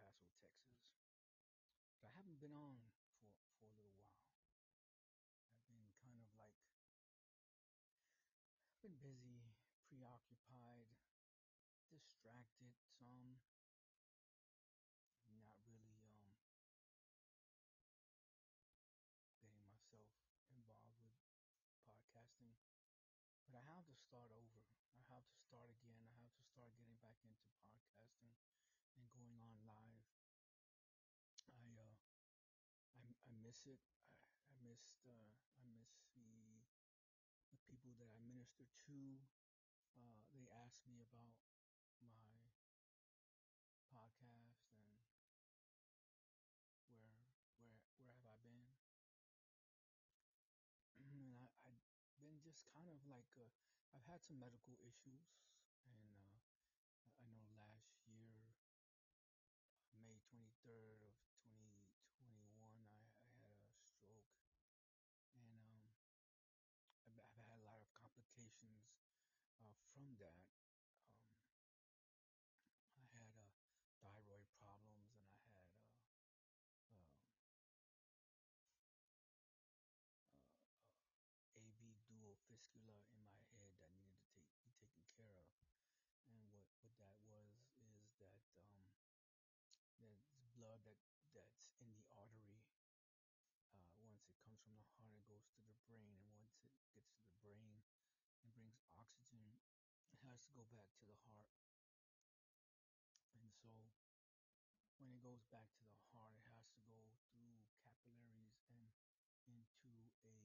Texas. But I haven't been on for for a little while. I've been kind of like I've been busy, preoccupied, distracted some, not really um getting myself involved with podcasting. But I have to start over. I have to start again. I have to start getting back into podcasting and going on live. I uh I I miss it. I, I missed uh I miss the the people that I minister to. Uh they asked me about my podcast and where where where have I been? and I I've been just kind of like uh, I've had some medical issues and uh I know last year May 23rd of 2021 I, I had a stroke and um I've, I've had a lot of complications uh, from that. Um, I had uh, thyroid problems and I had uh, um, uh, uh, AV dural fistula in my head that needed to take, be taken care of. And what, what that was is that um, there's blood that that's in the artery. Uh, once it comes from the heart, it goes to the brain, and once it gets to the brain and brings oxygen, it has to go back to the heart. And so when it goes back to the heart, it has to go through capillaries and into a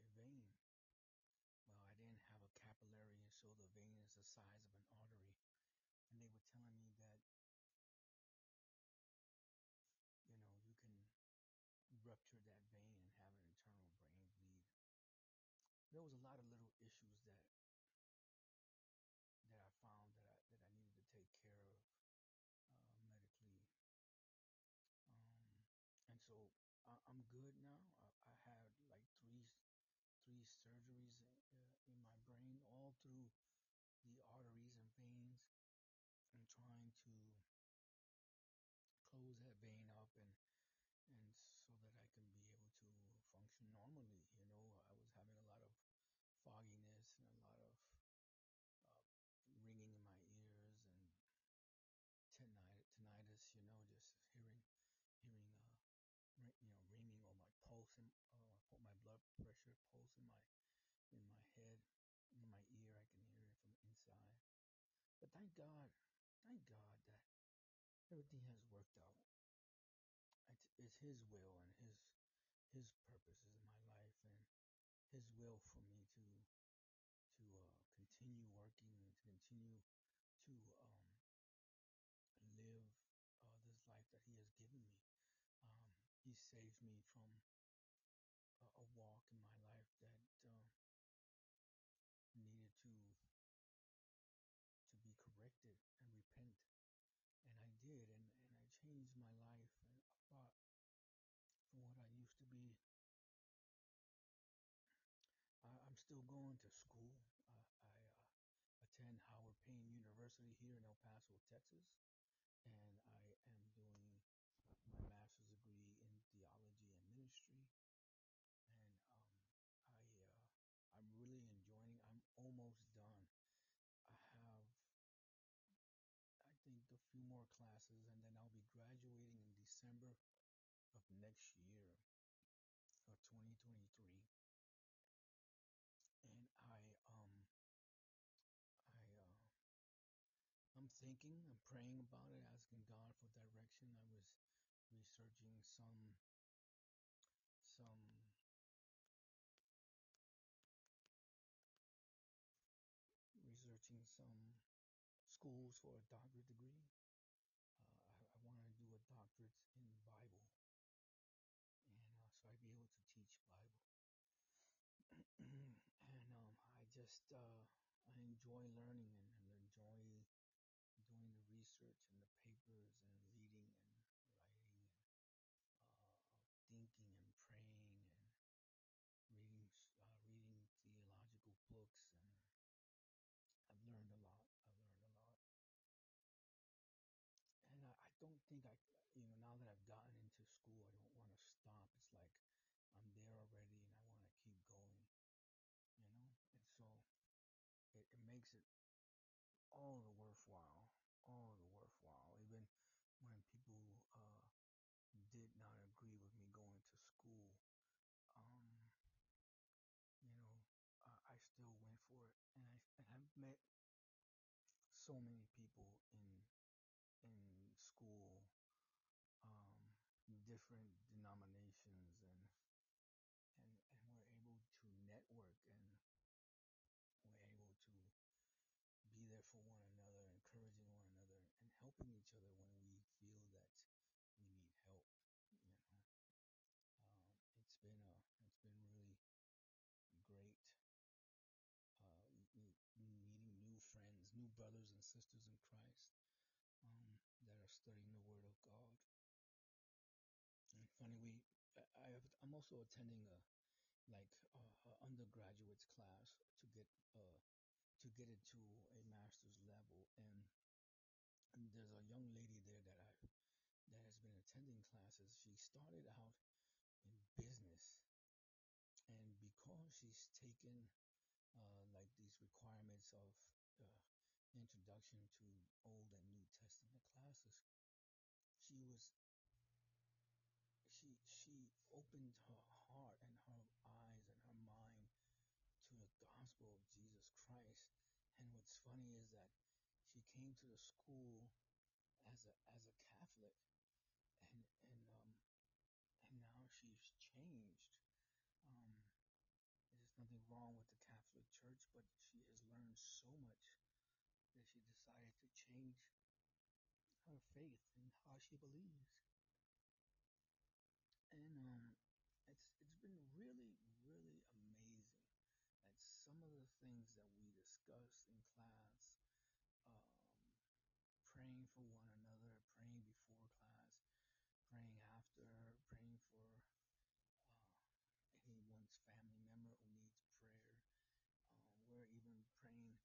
a vein. Well, I didn't have a capillary, and so the vein is the size of an artery. And they were telling me that you know you can rupture that vein and have an internal brain bleed. There was a lot of little issues that that I found that I that I needed to take care of uh, medically. Um, and so I, I'm good now. I, I had like three three surgeries in, uh, my brain, all through the arteries and veins, and trying to close that vein up and and so that I can be able to function normally. You know, I was having a lot of fogginess and a lot of uh, ringing in my ears and tinnitus, you know, just hearing hearing uh you know ringing or my pulse and put my blood pressure pulse in my in my head in my ear I can hear it from inside. But thank God thank God that everything has worked out. It's, it's his will and his his purposes in my life and his will for me to to uh, continue working and to continue to um, live uh, this life that he has given me. Um, he saved me from walk in my life that uh, needed to to be corrected and repent, and I did, and and I changed my life I thought from what I used to be. I, I'm still going to school. Uh, I uh, attend Howard Payne University here in El Paso, Texas, and I am doing my master's degree in theology and ministry. And um, I uh, I'm really enjoying. I'm almost done. I have I few more classes, and then I'll be graduating in December of next year of 2023. And I um I uh I'm thinking, I'm praying about it, asking God for direction. I was researching some some researching some schools for a doctorate degree. Uh, I, I want to do doctorate in Bible, and uh, so I'd be able to teach Bible. and um, I just uh, I enjoy learning and, and enjoy doing the research and the papers and writing and uh, thinking and praying and reading uh, reading theological books and I've learned a lot. I've learned a lot. met so many people in in school, um, different denominations, and and and we're able to network and we're able to be there for one another, encouraging one another, and helping each other when we feel that we need help. You know, um, it's been a it's been really great uh, meeting new friends, new brothers and sisters in Christ um, that are studying the Word of God. And funny, we I have I'm also attending a like uh, undergraduate's class to get uh to get into a master's level, and, and there's a young lady there that I that has been attending classes. She started out in business, and because she's taken uh, like these requirements of uh, introduction to Old and New Testament classes, she was she she opened her heart and her eyes and her mind to the gospel of Jesus Christ. And what's funny is that she came to the school as a as a Catholic, and and um and now she's changed. Um, there's nothing wrong with the Catholic Church, but she has learned so much decided to change her faith and how she believes. And um, it's it's been really really amazing that some of the things that we discussed in class, um, praying for one another, praying before class, praying after, praying for uh, anyone's family member who needs prayer. Uh, we're even praying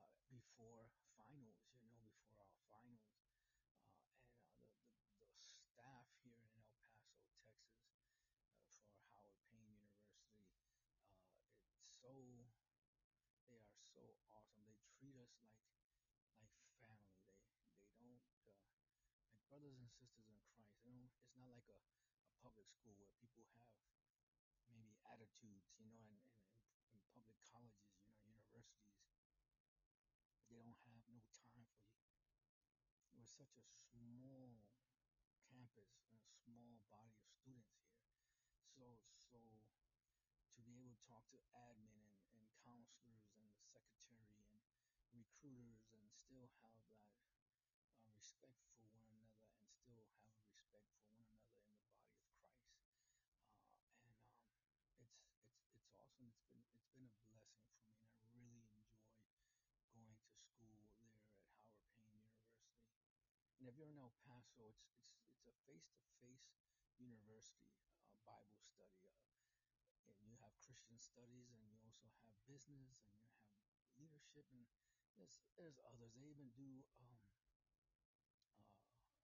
uh, before finals, you know, before our finals. Uh, and uh, the, the, the staff here in El Paso, Texas, uh, for Howard Payne University, uh, it's so they are so awesome. Us like like family. They they don't uh, like brothers and sisters in Christ. They don't. It's not like a, a public school where people have maybe attitudes, you know, and, and, and public colleges, you know, universities, they don't have no time for you. We're such a small campus and a small body of students here. So so to be able to talk to admin and, and counselors and the secretary still have that uh, respect for one another and still have respect for one another in the body of Christ. Uh, and um, it's it's it's awesome. It's been it's been a blessing for me, and I really enjoy going to school there at Howard Payne University. And if you're in El Paso, it's it's it's a face-to-face university uh, Bible study. Uh, and you have Christian studies, and you also have business, and you have leadership, and there's there's others. They even do um, uh,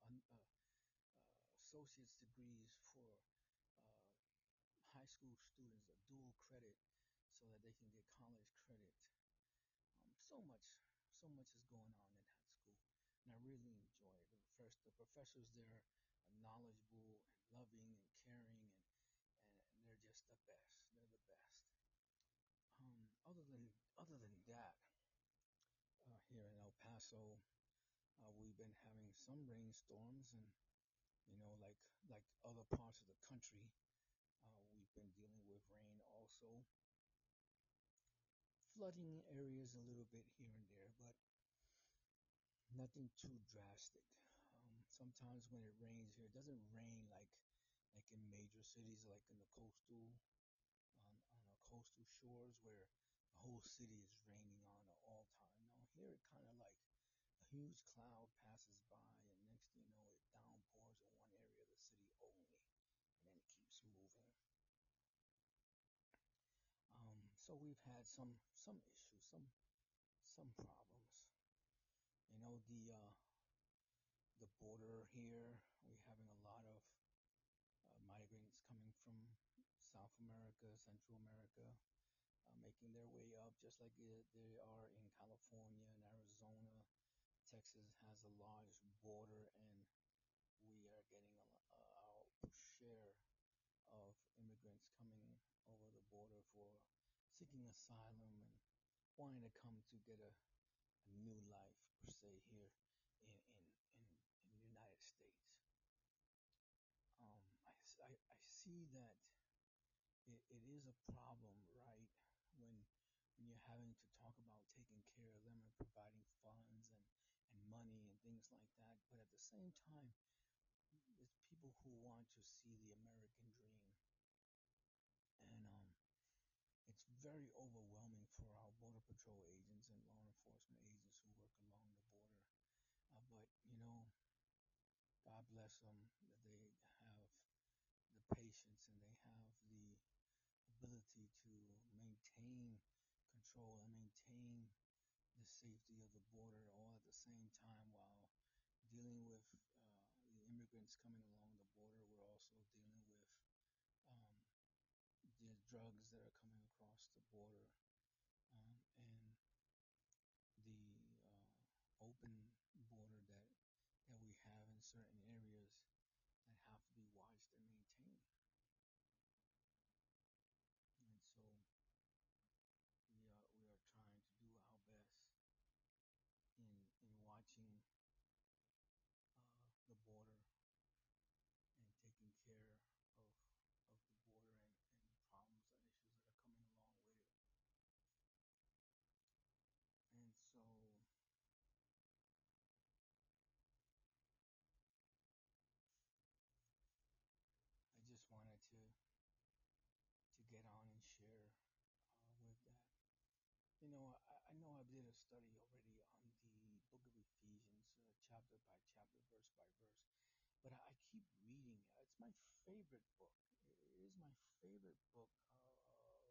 uh, uh, associate's degrees for uh, high school students, a dual credit, so that they can get college credit. Um, so much, so much is going on in that school, and I really enjoy it. The first, the professors there are knowledgeable and loving and caring, and and, they're just the best. They're the best. Um, other than other than that, uh, here in El Paso, uh, we've been having some rainstorms, and you know, like like other parts of the country, uh, we've been dealing with rain also, flooding areas a little bit here and there, but nothing too drastic. Um, sometimes when it rains here, it doesn't rain like like in major cities, like in the coastal on on the coastal shores where the whole city is raining on at all time. No, here it kind of huge cloud passes by, and next thing you know, it downpours in one area of the city only, and then it keeps moving. Um, so we've had some some issues, some some problems. You know, the uh, the border here, we're having a lot of uh, migrants coming from South America, Central America, uh, making their way up, just like they are in California and Arizona. Texas has a large border, and we are getting a, uh, our share of immigrants coming over the border for seeking asylum and wanting to come to get a, a new life per se here in in in, in the United States. Um, I, see that it, it is a problem, right? When when you're having to talk about taking care of them and providing funds and money and things like that. But at the same time, there's people who want to see the American dream. And um, it's very overwhelming for our Border Patrol agents and law enforcement agents who work along the border. Uh, but, you know, God bless them that they have the patience and they have the ability to maintain control and maintain safety of the border all at the same time while dealing with uh, the immigrants coming along the border. We're also dealing with um, the drugs that are coming across the border um, and the uh, open border that that we have in certain areas that have to be watched and maintained. And so we are we are trying to do our best in in watching uh, the border and taking care of of the border and, and problems and issues that are coming along with it. And so I just wanted to to get on and share uh, with that. You know, I, I know I did a study already on the book of Ephesians, uh, chapter by chapter, verse by verse, but I, I keep reading it. It's my favorite book. It is my favorite book of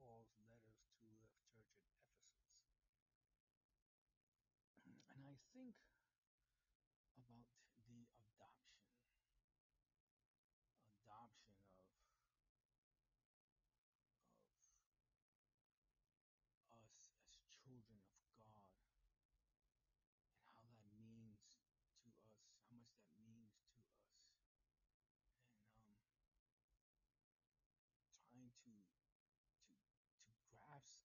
Paul's letters to the church at Ephesus. And I think about the adoption, adoption of of us as children of God and how that means to us, how much that means to us, and um, trying to to to grasp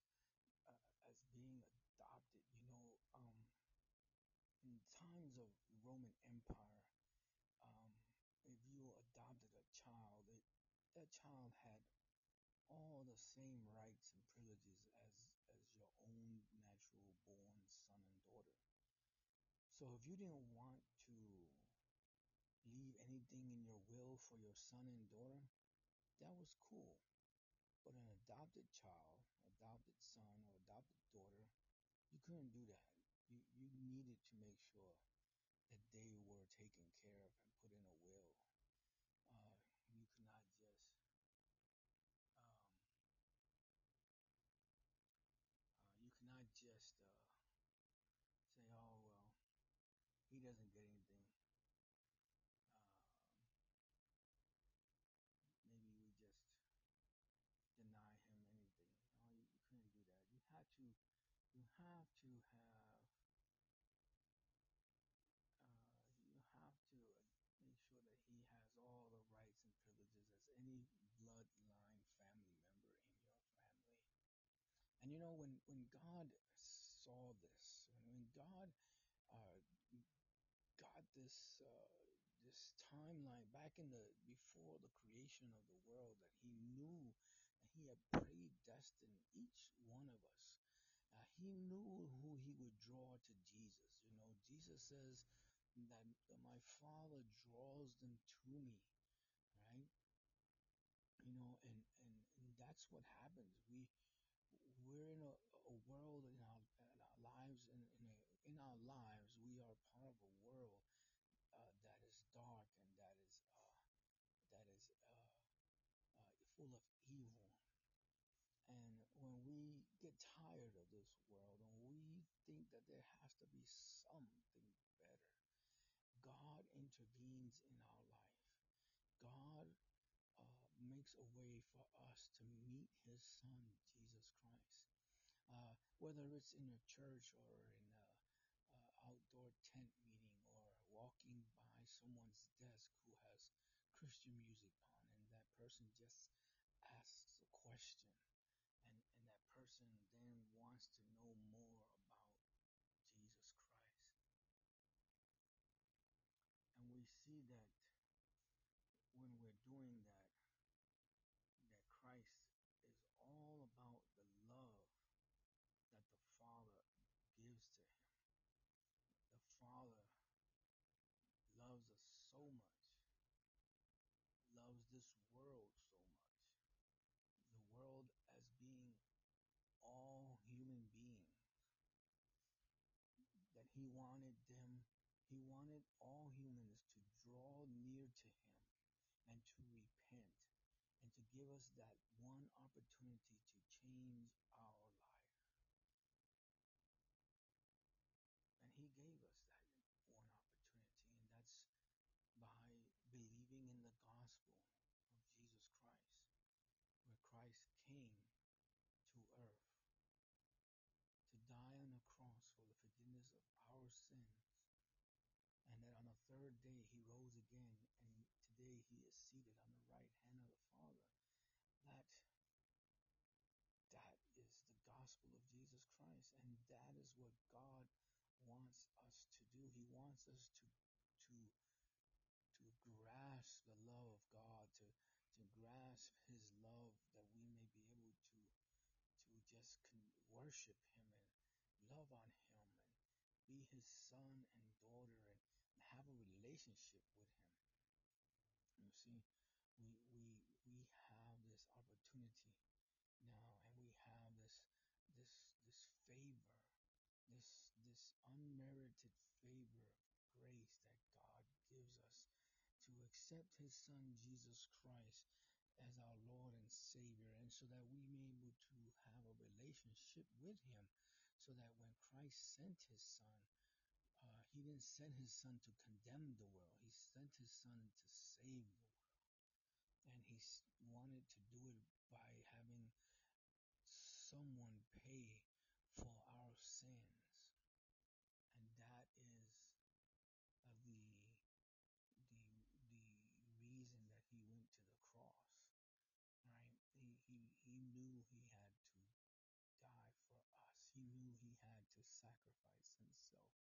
uh, as being adopted. You know, um, in times of Roman Empire, um, if you adopted a child, it, that child had all the same rights and privileges as as your own natural born son and daughter. So if you didn't want to leave anything in your will for your son and daughter, that was cool. But an adopted child, adopted son or adopted daughter, you couldn't do that. You you needed to make sure that they were taken care of and put in a will. Uh, you could not just um, uh, you cannot just uh, say, oh well, he doesn't get anything. Um, maybe we just deny him anything. No, you, you couldn't do that. You had to you have to have uh, you have to make sure that he has all the rights and privileges as any bloodline family member in your family. And you know when when God saw this, when God uh, got this uh, this timeline back in the before the creation of the world, that He knew He had predestined each one of us uh, he knew who he would draw to Jesus. You know, Jesus says that, that my Father draws them to me, right? You know, and, and, and that's what happens. We we're in a, a world in our, in our lives in, in, a, in our lives we are part of a world uh, that is dark and that is uh, that is uh, uh, full of evil And when we get tired of this world and we think that there has to be something better, God intervenes in our life. God makes a way for us to meet His Son, Jesus Christ. Uh, whether it's in a church or in a, outdoor tent meeting or walking by someone's desk who has Christian music on and that person just asks a question and and that person then wants to know more about Jesus Christ. And we see that when we're doing that Christ is all about the love that the Father gives to him. The Father loves us so much, loves this world so much. The world as being all human beings, that he wanted them, he wanted all humans to draw near to him and to repent and to give us that one opportunity to change our life. And he gave us that one opportunity, and that's by believing in the gospel of Jesus Christ, where Christ came to earth to die on the cross for the forgiveness of our sins, and that on the third day he rose again, and today he is seated on the right hand of the Father. That that is the gospel of Jesus Christ, and that is what God wants us to do. He wants us to to to grasp the love of God, to to grasp His love, that we may be able to to just worship Him and love on Him and be His son and daughter and have a relationship with Him. You see, we we we have this opportunity now, and we have this this this favor, this this unmerited favor grace that God gives us to accept His Son Jesus Christ as our Lord and Savior, and so that we may be able to have a relationship with Him, so that when Christ sent His Son, He didn't send His Son to condemn the world; He sent His Son to save the world, and He wanted to do it by having someone pay for our sins, and that is uh, the the the reason that he went to the cross. Right? He he he knew he had to die for us. He knew he had to sacrifice himself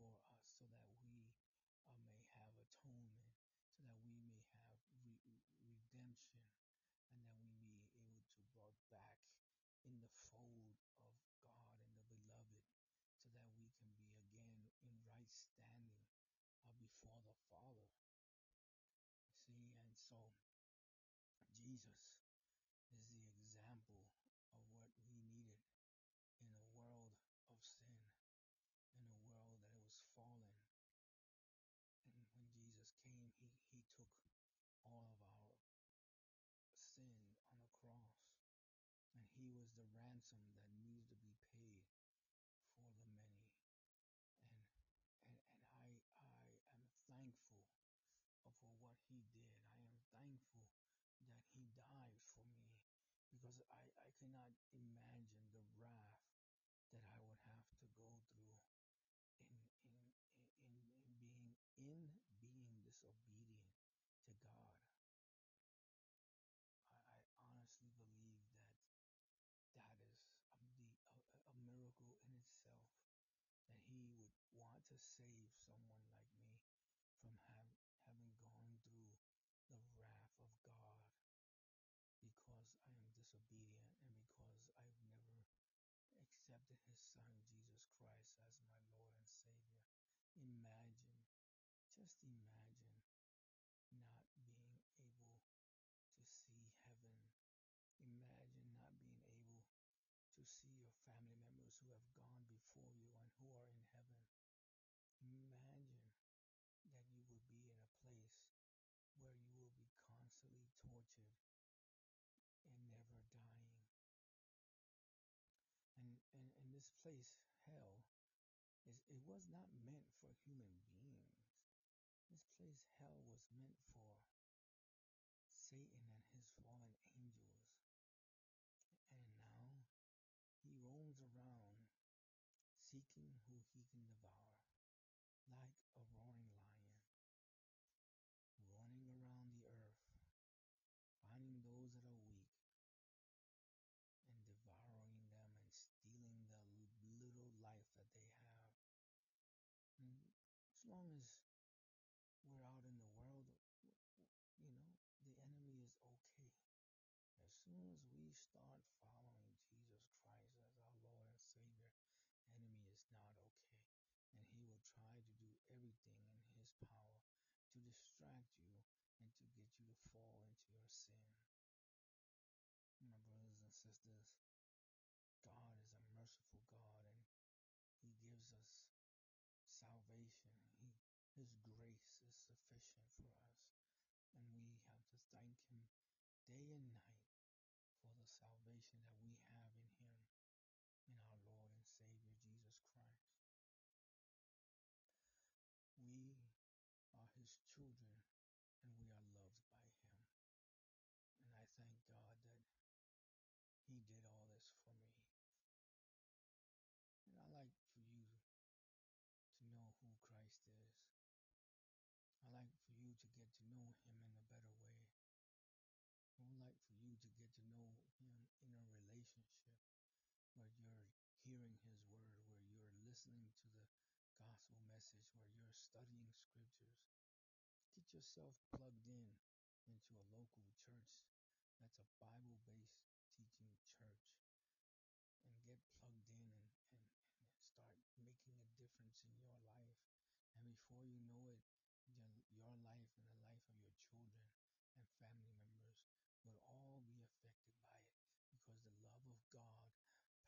for us, so that we uh, may have atonement, so that we may have re- redemption, and that we may be able to brought back in the fold of God and the beloved, so that we can be again in right standing uh, before the Father. See, and so Jesus is the example of what we needed in a world of sin, in a world that was fallen. And when Jesus came, he, he took all of our sin on the cross. And he was the ransom that needs to be paid for the many. And and, and I I am thankful for what he did. I am thankful that he died for me because I, I cannot imagine the wrath that I would have to go through in in in, in being in being disobedient to God. I, I honestly believe that that is a, the, a, a miracle in itself that he would want to save someone like me from having gone through the wrath of God because I am disobedient and because I've never accepted his son Jesus Christ as my Lord and Savior. Imagine, just imagine not being able to see heaven. Imagine not being able to see your family members who have gone before you and who are in heaven. Imagine that you will be in a place where you will be constantly tortured and never dying. And, and, and this place, hell, is it was not meant for human beings. This place, hell, was meant for Satan and his fallen angels. And now he roams around seeking who he can devour, like a roaring lion, running around the earth, finding those that are weak and devouring them and stealing soon as we start following Jesus Christ as our Lord and Savior, enemy is not okay. And he will try to do everything in his power to distract you and to get you to fall into your sin. My brothers and sisters, God is a merciful God and he gives us salvation. He, his grace is sufficient for us. And we have to thank him day and night salvation that we have in him, in our Lord and Savior Jesus Christ. We are his children and we are loved by him. And I thank God that he did all this for me. And I like for you to know who Christ is. I like for you to get to know him in a better way. I would like for you to get to know him in a relationship where you're hearing his word, where you're listening to the gospel message, where you're studying scriptures. Get yourself plugged in into a local church that's a Bible based teaching church and get plugged in and, and, and start making a difference in your life. And before you know it, your, your life and the life of your children and family members will all be affected by it because the love of God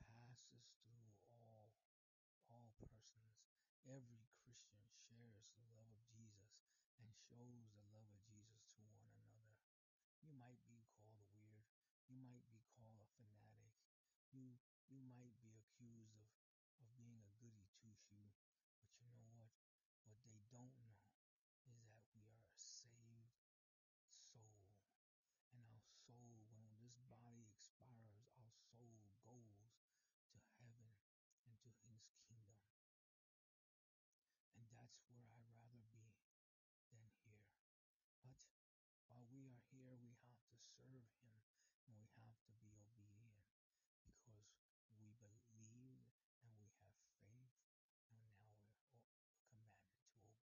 passes through all all persons. Every Christian the love of Jesus and shows the love of Jesus to one another. You might be called a weird. You might be called a fanatic. You you might be accused of, of being a goody two shoe. But you know what? What they don't know is that we are a saved soul. And our soul, when this body expires, our soul goes to heaven and to his kingdom. And that's where I'd rather be than here. But while we are here, we have to serve him and we have to be obedient because we believe and we have faith and now we're commanded to obey.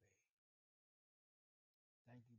Thank you,